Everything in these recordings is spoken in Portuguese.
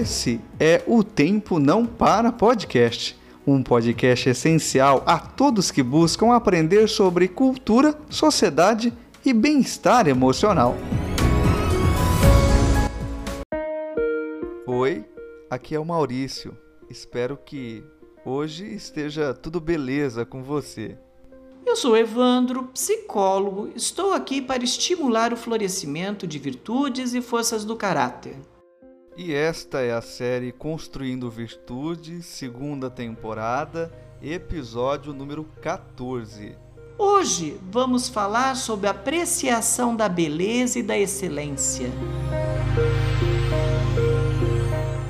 Esse é o Tempo Não Para Podcast, um podcast essencial a todos que buscam aprender sobre cultura, sociedade e bem-estar emocional. Oi, aqui é o Maurício. Espero que hoje esteja tudo beleza com você. Eu sou Evandro, psicólogo. Estou aqui para estimular o florescimento de virtudes e forças do caráter. E esta é a série Construindo Virtudes, segunda temporada, episódio número 14. Hoje vamos falar sobre a apreciação da beleza e da excelência.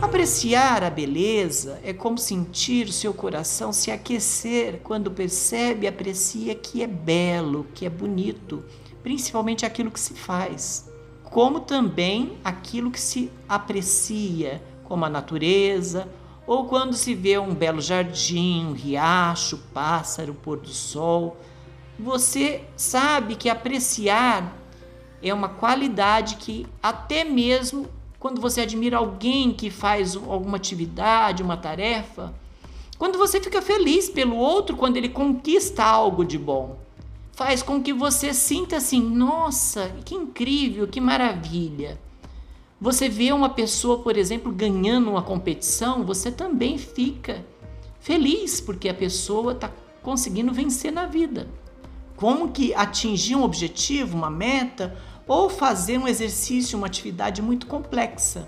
Apreciar a beleza é como sentir seu coração se aquecer quando percebe e aprecia que é belo, que é bonito, principalmente aquilo que se faz como também aquilo que se aprecia, como a natureza, ou quando se vê um belo jardim, um riacho, pássaro, pôr do sol. Você sabe que apreciar é uma qualidade que até mesmo quando você admira alguém que faz alguma atividade, uma tarefa, quando você fica feliz pelo outro quando ele conquista algo de bom faz com que você sinta assim: nossa, que incrível, que maravilha. Você vê uma pessoa, por exemplo, ganhando uma competição, você também fica feliz porque a pessoa está conseguindo vencer na vida. Como que atingir um objetivo, uma meta, ou fazer um exercício, uma atividade muito complexa.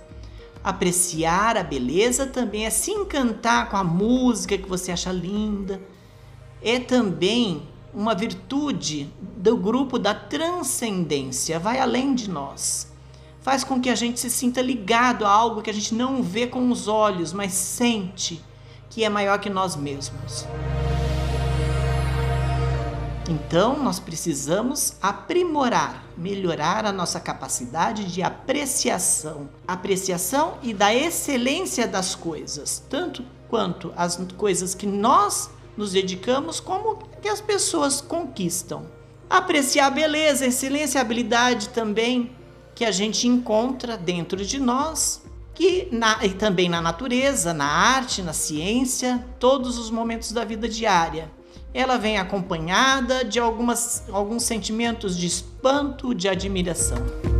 Apreciar a beleza também é se encantar com a música que você acha linda. É também uma virtude do grupo da transcendência, vai além de nós. Faz com que a gente se sinta ligado a algo que a gente não vê com os olhos, mas sente que é maior que nós mesmos. Então, nós precisamos aprimorar, melhorar a nossa capacidade de apreciação, apreciação e da excelência das coisas, tanto quanto as coisas que nós nos dedicamos, como que as pessoas conquistam. Apreciar a beleza, a excelência a habilidade também que a gente encontra dentro de nós, que na, e também na natureza, na arte, na ciência, todos os momentos da vida diária. Ela vem acompanhada de algumas, alguns sentimentos de espanto, de admiração.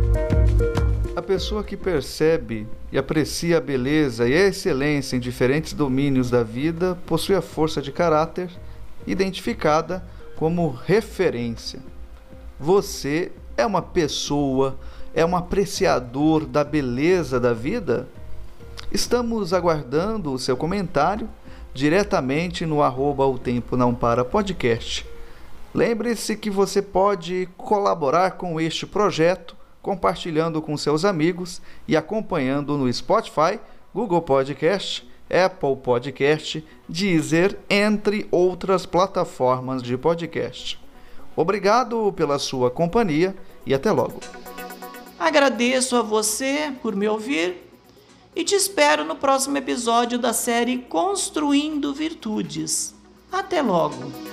Pessoa que percebe e aprecia a beleza e a excelência em diferentes domínios da vida possui a força de caráter identificada como referência. Você é uma pessoa, é um apreciador da beleza da vida? Estamos aguardando o seu comentário diretamente no arroba o tempo não para podcast. Lembre-se que você pode colaborar com este projeto compartilhando com seus amigos e acompanhando no Spotify, Google Podcast, Apple Podcast, Deezer, entre outras plataformas de podcast. Obrigado pela sua companhia e até logo. Agradeço a você por me ouvir e te espero no próximo episódio da série Construindo Virtudes. Até logo!